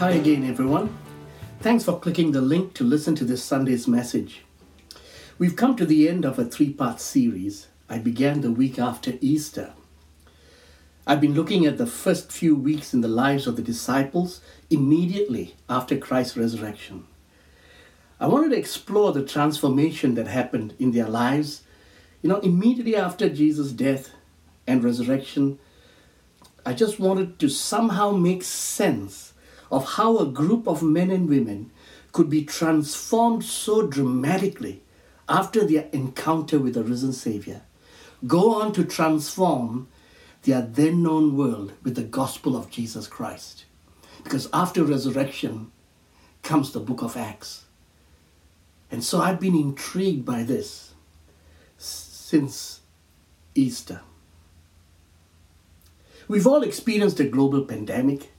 Hi again, everyone. Thanks for clicking the link to listen to this Sunday's message. We've come to the end of a three part series I began the week after Easter. I've been looking at the first few weeks in the lives of the disciples immediately after Christ's resurrection. I wanted to explore the transformation that happened in their lives, you know, immediately after Jesus' death and resurrection. I just wanted to somehow make sense of how a group of men and women could be transformed so dramatically after their encounter with the risen Savior, go on to transform their then known world with the gospel of Jesus Christ. Because after resurrection comes the book of Acts. And so I've been intrigued by this since Easter. We've all experienced a global pandemic,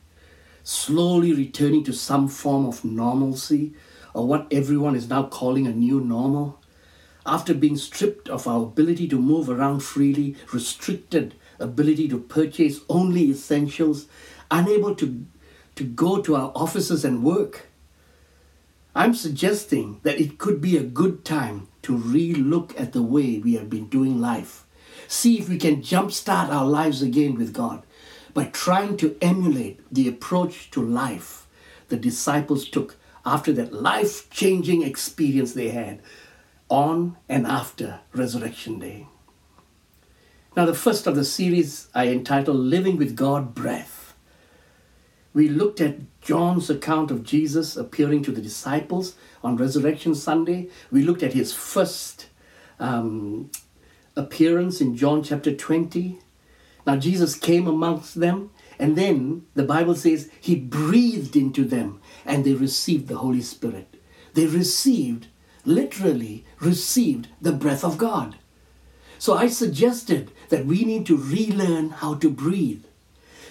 slowly returning to some form of normalcy, or what everyone is now calling a new normal. After being stripped of our ability to move around freely, restricted ability to purchase only essentials, unable to, to go to our offices and work. I'm suggesting that it could be a good time to re look at the way we have been doing life. See if we can jumpstart our lives again with God by trying to emulate the approach to life the disciples took after that life changing experience they had on and after Resurrection Day. Now, the first of the series I entitled Living with God Breath. We looked at John's account of Jesus appearing to the disciples on Resurrection Sunday. We looked at his first um, appearance in John chapter 20. Now, Jesus came amongst them, and then the Bible says he breathed into them, and they received the Holy Spirit. They received, literally, received the breath of God. So I suggested that we need to relearn how to breathe,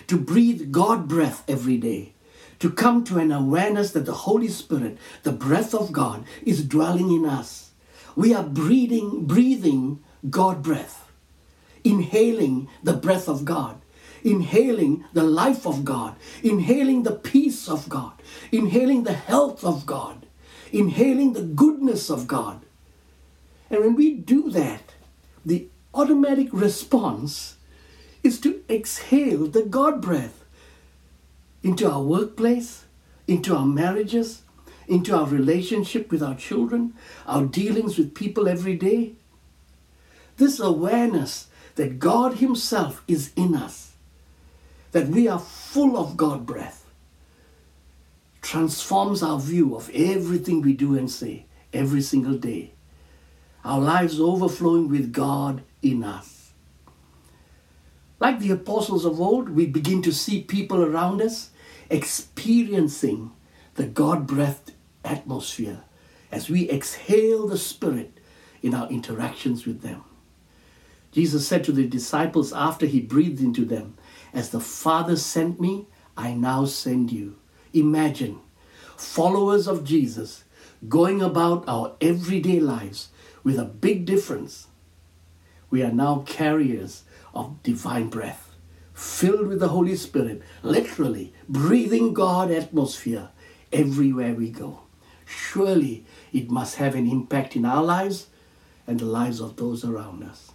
to breathe God breath every day, to come to an awareness that the Holy Spirit, the breath of God, is dwelling in us. We are breathing, breathing God breath, inhaling the breath of God, inhaling the life of God, inhaling the peace of God, inhaling the health of God, inhaling the goodness of God. And when we do that, the automatic response is to exhale the God breath into our workplace, into our marriages, into our relationship with our children, our dealings with people every day. This awareness that God Himself is in us, that we are full of God breath, transforms our view of everything we do and say every single day our lives overflowing with God in us. Like the apostles of old, we begin to see people around us experiencing the God breathed atmosphere as we exhale the Spirit in our interactions with them. Jesus said to the disciples after he breathed into them, As the Father sent me, I now send you. Imagine followers of Jesus going about our everyday lives with a big difference. We are now carriers of divine breath, filled with the Holy Spirit, literally breathing God atmosphere everywhere we go. Surely it must have an impact in our lives and the lives of those around us.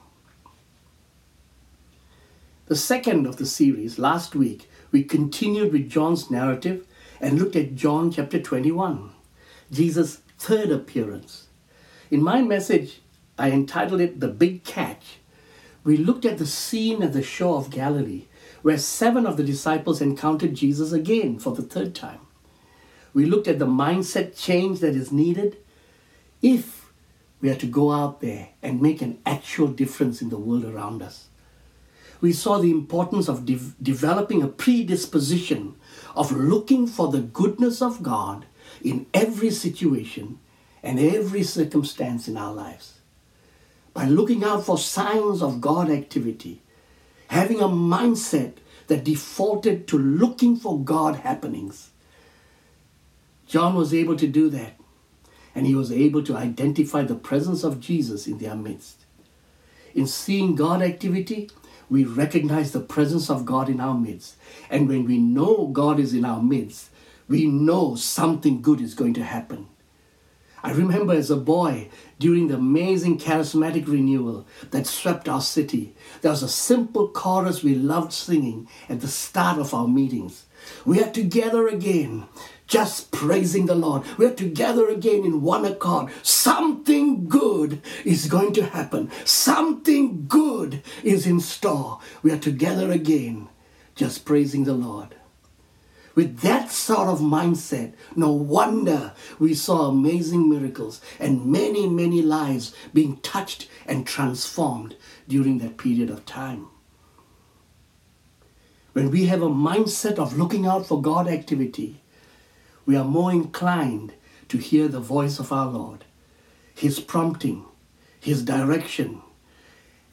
The second of the series, last week, we continued with John's narrative and looked at John chapter 21, Jesus' third appearance. In my message, I entitled it The Big Catch. We looked at the scene at the shore of Galilee where seven of the disciples encountered Jesus again for the third time. We looked at the mindset change that is needed if we are to go out there and make an actual difference in the world around us. We saw the importance of de- developing a predisposition of looking for the goodness of God in every situation and every circumstance in our lives. By looking out for signs of God activity, having a mindset that defaulted to looking for God happenings. John was able to do that, and he was able to identify the presence of Jesus in their midst. In seeing God activity, we recognize the presence of God in our midst. And when we know God is in our midst, we know something good is going to happen. I remember as a boy during the amazing charismatic renewal that swept our city, there was a simple chorus we loved singing at the start of our meetings. We are together again, just praising the Lord. We are together again in one accord. Something good is going to happen. Something good is in store. We are together again, just praising the Lord. With that sort of mindset, no wonder we saw amazing miracles and many, many lives being touched and transformed during that period of time. When we have a mindset of looking out for God activity, we are more inclined to hear the voice of our Lord, His prompting, His direction.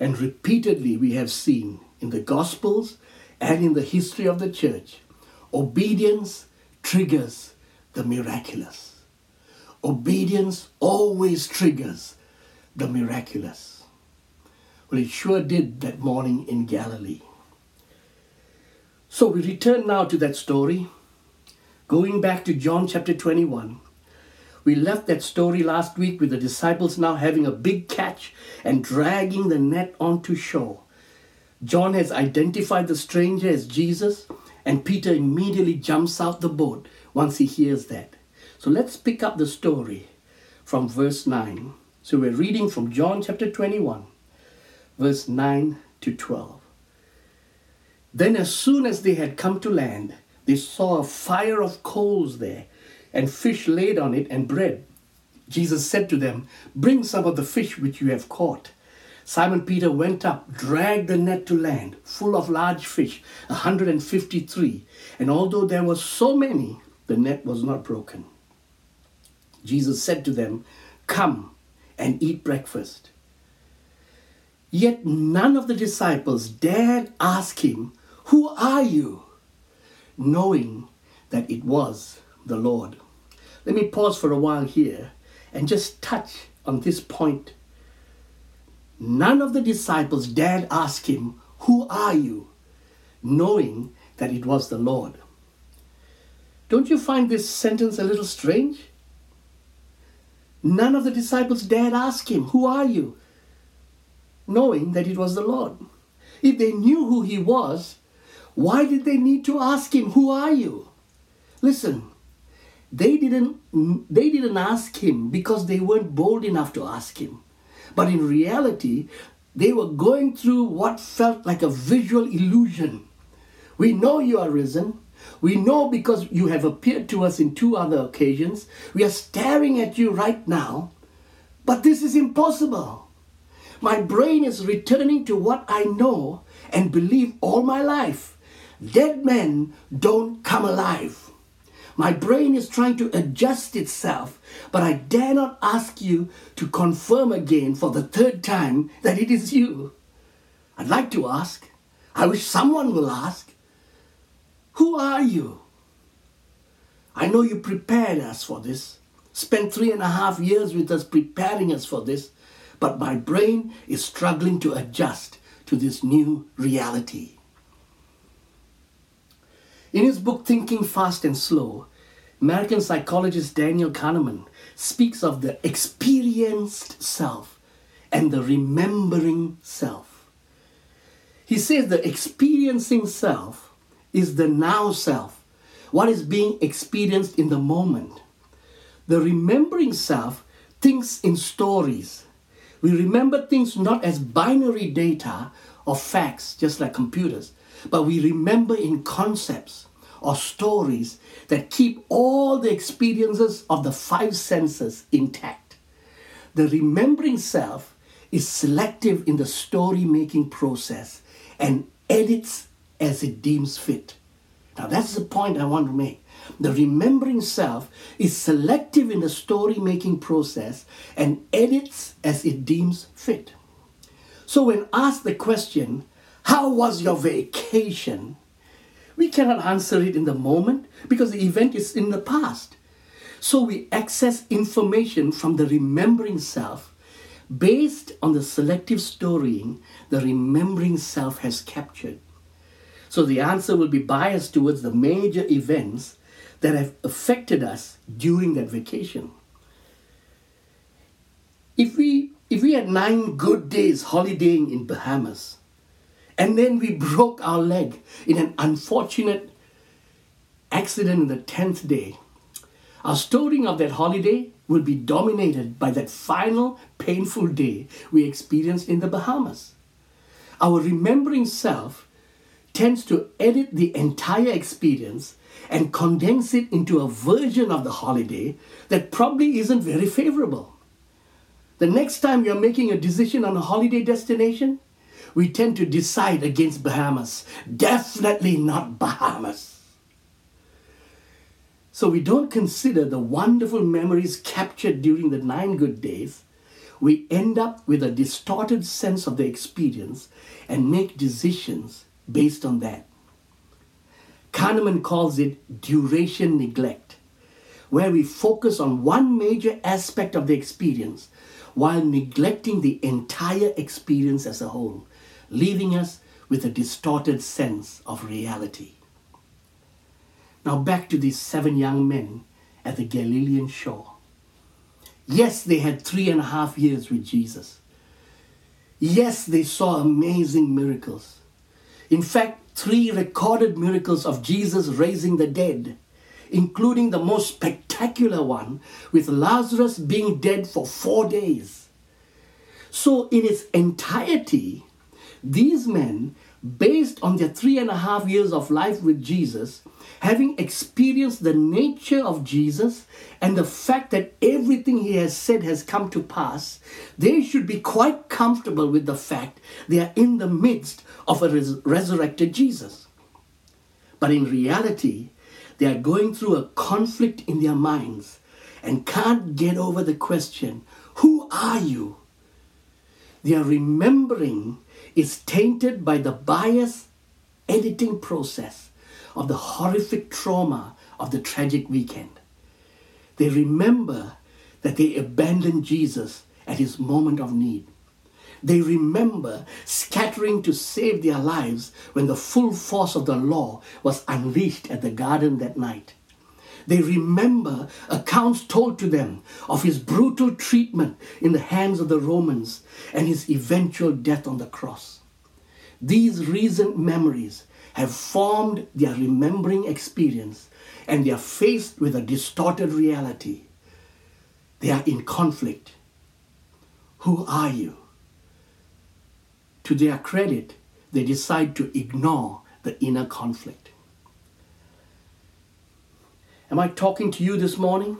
And repeatedly we have seen in the Gospels and in the history of the church Obedience triggers the miraculous. Obedience always triggers the miraculous. Well, it sure did that morning in Galilee. So we return now to that story. Going back to John chapter 21, we left that story last week with the disciples now having a big catch and dragging the net onto shore. John has identified the stranger as Jesus and Peter immediately jumps out the boat once he hears that. So let's pick up the story from verse 9. So we're reading from John chapter 21, verse 9 to 12. Then, as soon as they had come to land, they saw a fire of coals there, and fish laid on it, and bread. Jesus said to them, Bring some of the fish which you have caught. Simon Peter went up, dragged the net to land, full of large fish, 153. And although there were so many, the net was not broken. Jesus said to them, Come and eat breakfast. Yet none of the disciples dared ask him, Who are you? Knowing that it was the Lord. Let me pause for a while here and just touch on this point None of the disciples dared ask him, Who are you? knowing that it was the Lord. Don't you find this sentence a little strange? None of the disciples dared ask him, Who are you? knowing that it was the Lord. If they knew who he was, why did they need to ask him, Who are you? Listen, they didn't, they didn't ask him because they weren't bold enough to ask him. But in reality, they were going through what felt like a visual illusion. We know you are risen. We know because you have appeared to us in two other occasions. We are staring at you right now. But this is impossible. My brain is returning to what I know and believe all my life. Dead men don't come alive. My brain is trying to adjust itself, but I dare not ask you to confirm again for the third time that it is you. I'd like to ask. I wish someone will ask. Who are you? I know you prepared us for this, spent three and a half years with us preparing us for this, but my brain is struggling to adjust to this new reality. In his book Thinking Fast and Slow, American psychologist Daniel Kahneman speaks of the experienced self and the remembering self. He says the experiencing self is the now self, what is being experienced in the moment. The remembering self thinks in stories. We remember things not as binary data or facts, just like computers, but we remember in concepts or stories that keep all the experiences of the five senses intact. The remembering self is selective in the story making process and edits as it deems fit. Now, that's the point I want to make. The remembering self is selective in the story making process and edits as it deems fit. So, when asked the question, How was your vacation? We cannot answer it in the moment because the event is in the past. So we access information from the remembering self based on the selective storying the remembering self has captured. So the answer will be biased towards the major events that have affected us during that vacation. If we if we had nine good days holidaying in Bahamas, and then we broke our leg in an unfortunate accident in the tenth day, our storing of that holiday will be dominated by that final painful day we experienced in the Bahamas. Our remembering self tends to edit the entire experience and condense it into a version of the holiday that probably isn't very favorable. The next time you're making a decision on a holiday destination, we tend to decide against Bahamas. Definitely not Bahamas. So we don't consider the wonderful memories captured during the nine good days. We end up with a distorted sense of the experience and make decisions based on that. Kahneman calls it duration neglect, where we focus on one major aspect of the experience while neglecting the entire experience as a whole, leaving us with a distorted sense of reality. Now, back to these seven young men at the Galilean shore. Yes, they had three and a half years with Jesus. Yes, they saw amazing miracles. In fact, three recorded miracles of Jesus raising the dead, including the most spectacular one with Lazarus being dead for four days. So, in its entirety, these men, based on their three and a half years of life with Jesus, having experienced the nature of Jesus and the fact that everything he has said has come to pass, they should be quite comfortable with the fact they are in the midst of a res- resurrected Jesus. But in reality, they are going through a conflict in their minds and can't get over the question Who are you? Their remembering is tainted by the bias editing process of the horrific trauma of the tragic weekend. They remember that they abandoned Jesus at his moment of need. They remember scattering to save their lives when the full force of the law was unleashed at the garden that night. They remember accounts told to them of his brutal treatment in the hands of the Romans and his eventual death on the cross. These recent memories have formed their remembering experience and they are faced with a distorted reality. They are in conflict. Who are you? To their credit, they decide to ignore the inner conflict. Am I talking to you this morning?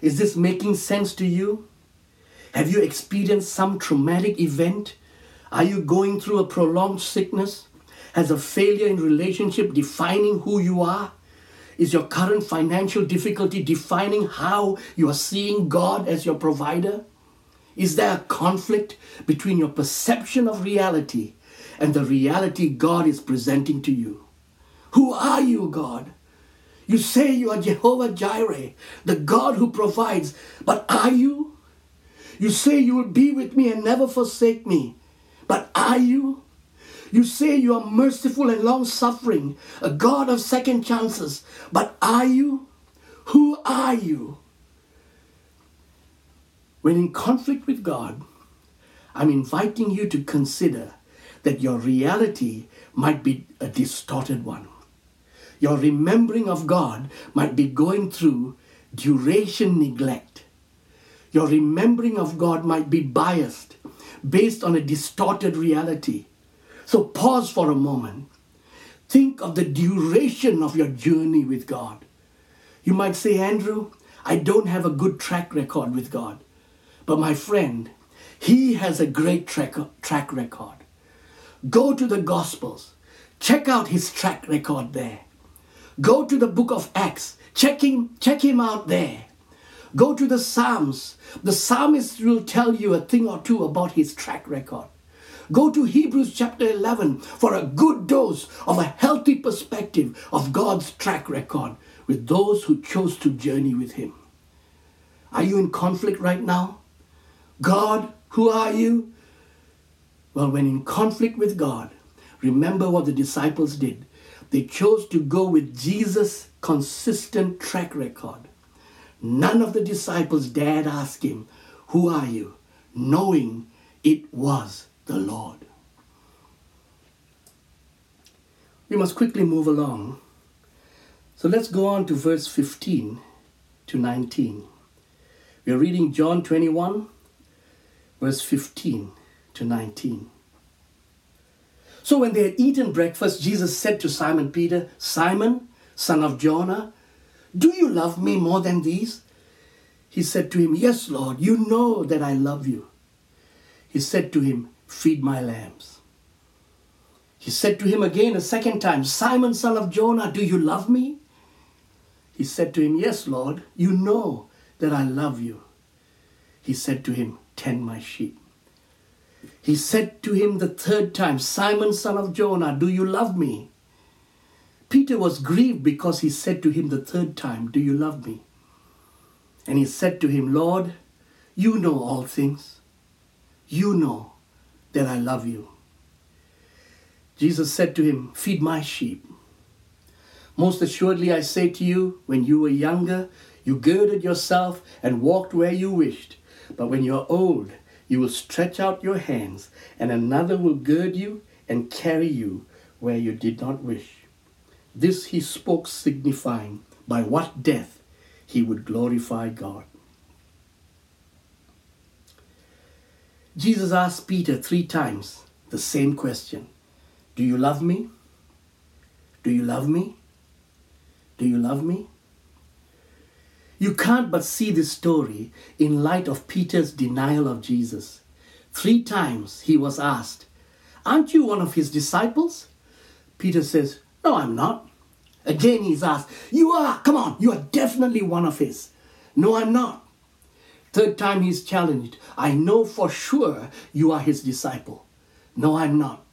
Is this making sense to you? Have you experienced some traumatic event? Are you going through a prolonged sickness? Has a failure in relationship defining who you are? Is your current financial difficulty defining how you are seeing God as your provider? Is there a conflict between your perception of reality and the reality God is presenting to you? Who are you, God? You say you are Jehovah Jireh, the God who provides, but are you? You say you will be with me and never forsake me, but are you? You say you are merciful and long suffering, a God of second chances, but are you? Who are you? When in conflict with God, I'm inviting you to consider that your reality might be a distorted one. Your remembering of God might be going through duration neglect. Your remembering of God might be biased based on a distorted reality. So pause for a moment. Think of the duration of your journey with God. You might say, Andrew, I don't have a good track record with God. But my friend, He has a great track, track record. Go to the Gospels, check out His track record there. Go to the book of Acts, check him, check him out there. Go to the Psalms. The psalmist will tell you a thing or two about his track record. Go to Hebrews chapter 11 for a good dose of a healthy perspective of God's track record with those who chose to journey with Him. Are you in conflict right now? God, who are you? Well, when in conflict with God, remember what the disciples did. They chose to go with Jesus' consistent track record. None of the disciples dared ask him, Who are you? knowing it was the Lord. We must quickly move along. So let's go on to verse 15 to 19. We are reading John 21, verse 15 to 19. So when they had eaten breakfast, Jesus said to Simon Peter, Simon, son of Jonah, do you love me more than these? He said to him, Yes, Lord, you know that I love you. He said to him, Feed my lambs. He said to him again a second time, Simon, son of Jonah, do you love me? He said to him, Yes, Lord, you know that I love you. He said to him, Tend my sheep. He said to him the third time, Simon, son of Jonah, do you love me? Peter was grieved because he said to him the third time, Do you love me? And he said to him, Lord, you know all things. You know that I love you. Jesus said to him, Feed my sheep. Most assuredly, I say to you, when you were younger, you girded yourself and walked where you wished. But when you are old, you will stretch out your hands, and another will gird you and carry you where you did not wish. This he spoke, signifying by what death he would glorify God. Jesus asked Peter three times the same question Do you love me? Do you love me? Do you love me? You can't but see this story in light of Peter's denial of Jesus. Three times he was asked, Aren't you one of his disciples? Peter says, No, I'm not. Again, he's asked, You are, come on, you are definitely one of his. No, I'm not. Third time he's challenged, I know for sure you are his disciple. No, I'm not.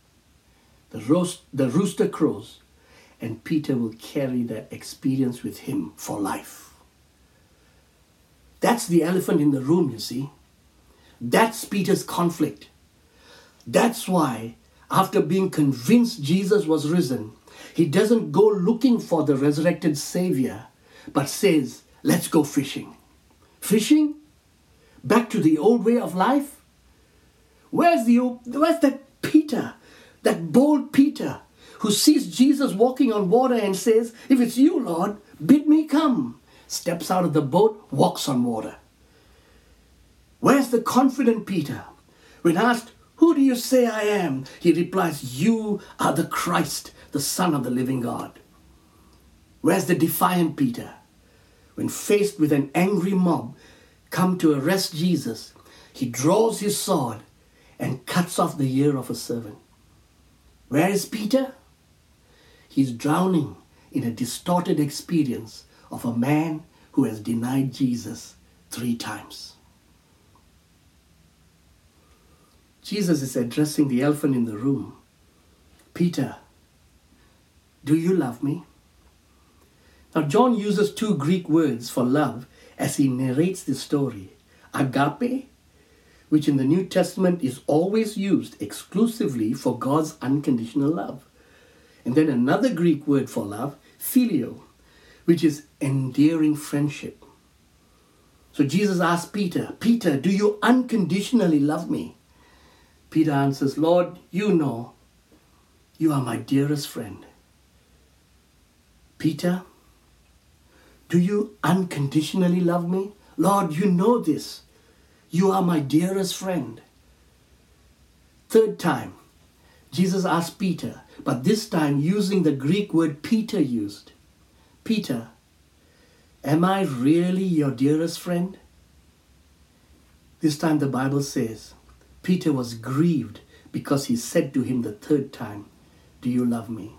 The, roast, the rooster crows, and Peter will carry that experience with him for life. That's the elephant in the room, you see. That's Peter's conflict. That's why, after being convinced Jesus was risen, he doesn't go looking for the resurrected Savior, but says, Let's go fishing. Fishing? Back to the old way of life? Where's, the, where's that Peter, that bold Peter, who sees Jesus walking on water and says, If it's you, Lord, bid me come? Steps out of the boat, walks on water. Where's the confident Peter? When asked, Who do you say I am? He replies, You are the Christ, the Son of the living God. Where's the defiant Peter? When faced with an angry mob come to arrest Jesus, he draws his sword and cuts off the ear of a servant. Where is Peter? He's drowning in a distorted experience of a man who has denied Jesus three times. Jesus is addressing the elephant in the room. Peter, do you love me? Now, John uses two Greek words for love as he narrates the story agape, which in the New Testament is always used exclusively for God's unconditional love. And then another Greek word for love, phileo, which is endearing friendship. So Jesus asked Peter, Peter, do you unconditionally love me? Peter answers, Lord, you know you are my dearest friend. Peter, do you unconditionally love me? Lord, you know this. You are my dearest friend. Third time, Jesus asked Peter, but this time using the Greek word Peter used. Peter, am I really your dearest friend? This time the Bible says, Peter was grieved because he said to him the third time, Do you love me?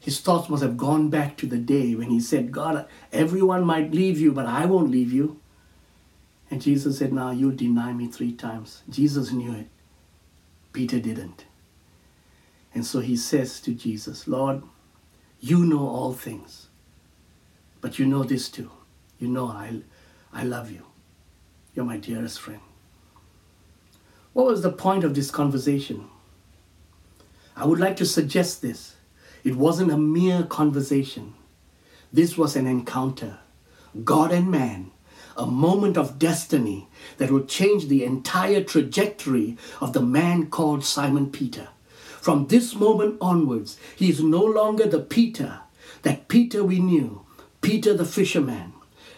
His thoughts must have gone back to the day when he said, God, everyone might leave you, but I won't leave you. And Jesus said, Now you'll deny me three times. Jesus knew it. Peter didn't. And so he says to Jesus, Lord, you know all things. But you know this too. You know I, I love you. You're my dearest friend. What was the point of this conversation? I would like to suggest this. It wasn't a mere conversation. This was an encounter. God and man, a moment of destiny that will change the entire trajectory of the man called Simon Peter. From this moment onwards, he is no longer the Peter, that Peter we knew, Peter the fisherman.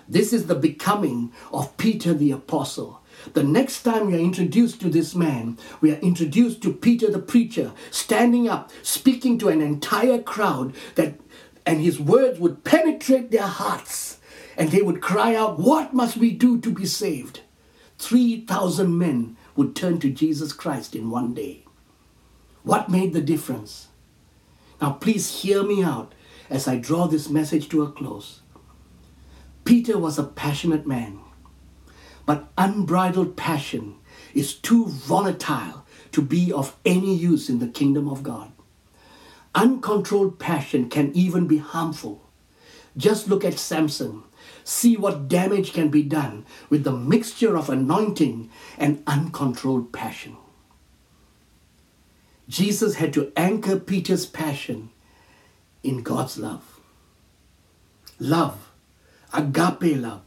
This is the becoming of Peter the apostle. The next time we are introduced to this man, we are introduced to Peter the preacher, standing up, speaking to an entire crowd that and his words would penetrate their hearts and they would cry out, What must we do to be saved? 3,000 men would turn to Jesus Christ in one day. What made the difference? Now, please hear me out as I draw this message to a close. Peter was a passionate man, but unbridled passion is too volatile to be of any use in the kingdom of God. Uncontrolled passion can even be harmful. Just look at Samson. See what damage can be done with the mixture of anointing and uncontrolled passion. Jesus had to anchor Peter's passion in God's love. Love, agape love,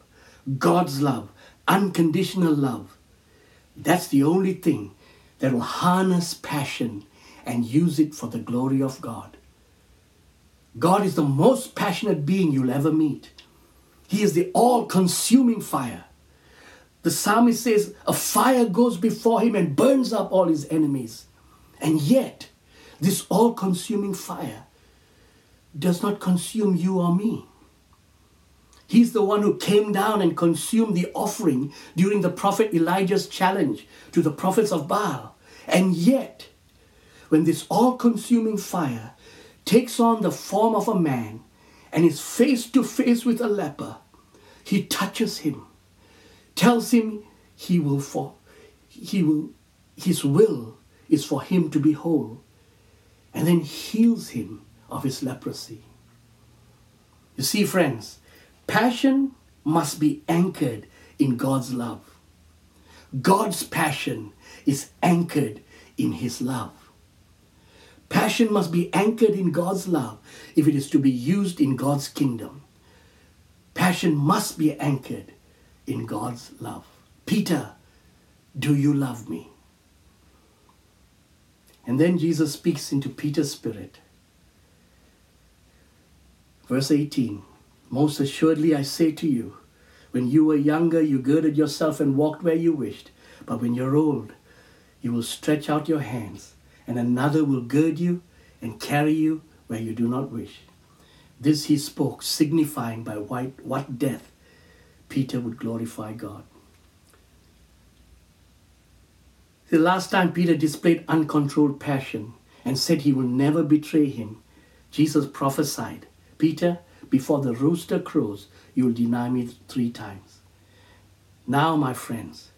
God's love, unconditional love. That's the only thing that will harness passion and use it for the glory of God. God is the most passionate being you'll ever meet. He is the all consuming fire. The psalmist says, A fire goes before him and burns up all his enemies. And yet, this all consuming fire does not consume you or me. He's the one who came down and consumed the offering during the prophet Elijah's challenge to the prophets of Baal. And yet, when this all consuming fire takes on the form of a man and is face to face with a leper, he touches him, tells him he will fall, he will his will is for him to be whole, and then heals him of his leprosy. You see, friends, passion must be anchored in God's love. God's passion is anchored in his love. Passion must be anchored in God's love if it is to be used in God's kingdom. Passion must be anchored in God's love. Peter, do you love me? And then Jesus speaks into Peter's spirit. Verse 18 Most assuredly I say to you, when you were younger, you girded yourself and walked where you wished. But when you're old, you will stretch out your hands, and another will gird you and carry you where you do not wish. This he spoke, signifying by what death Peter would glorify God. The last time Peter displayed uncontrolled passion and said he will never betray him, Jesus prophesied, Peter, before the rooster crows, you will deny me three times. Now, my friends,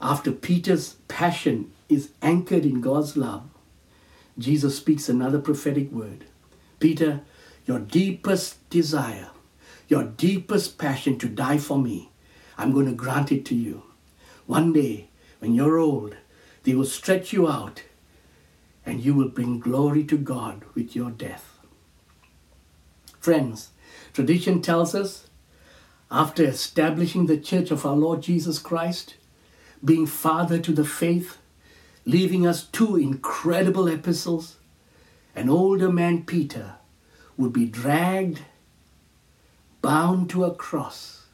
after Peter's passion is anchored in God's love, Jesus speaks another prophetic word. Peter, your deepest desire, your deepest passion to die for me, I'm going to grant it to you. One day, when you're old, they will stretch you out and you will bring glory to God with your death. Friends, tradition tells us after establishing the church of our Lord Jesus Christ, being father to the faith, leaving us two incredible epistles, an older man, Peter, would be dragged, bound to a cross,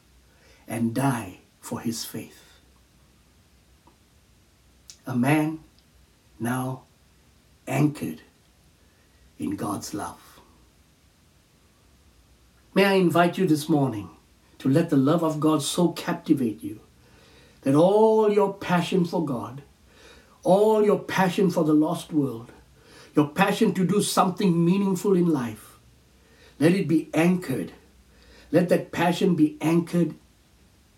and die for his faith a man now anchored in God's love. May I invite you this morning to let the love of God so captivate you that all your passion for God, all your passion for the lost world, your passion to do something meaningful in life, let it be anchored. Let that passion be anchored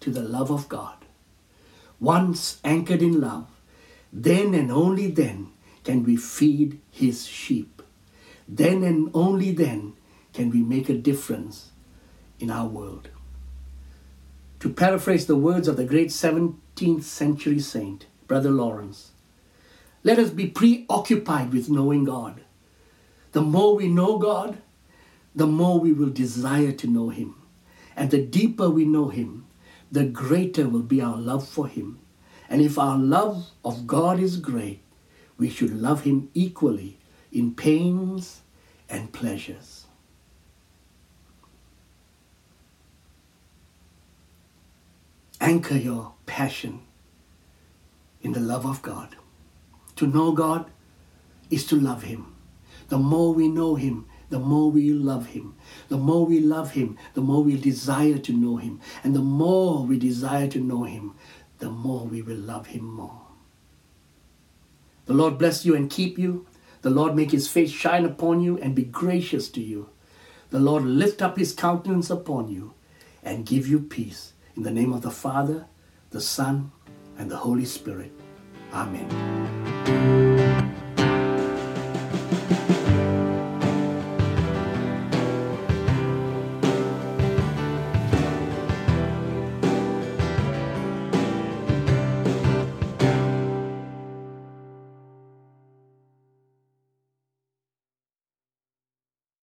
to the love of God. Once anchored in love, then and only then can we feed his sheep. Then and only then can we make a difference in our world. To paraphrase the words of the great 17th century saint, Brother Lawrence, let us be preoccupied with knowing God. The more we know God, the more we will desire to know Him. And the deeper we know Him, the greater will be our love for Him. And if our love of God is great, we should love Him equally in pains and pleasures. Anchor your passion in the love of God. To know God is to love Him. The more we know Him, the more we love Him. The more we love Him, the more we desire to know Him. And the more we desire to know Him, the more we will love Him more. The Lord bless you and keep you. The Lord make His face shine upon you and be gracious to you. The Lord lift up His countenance upon you and give you peace. In the name of the Father, the Son, and the Holy Spirit. Amen.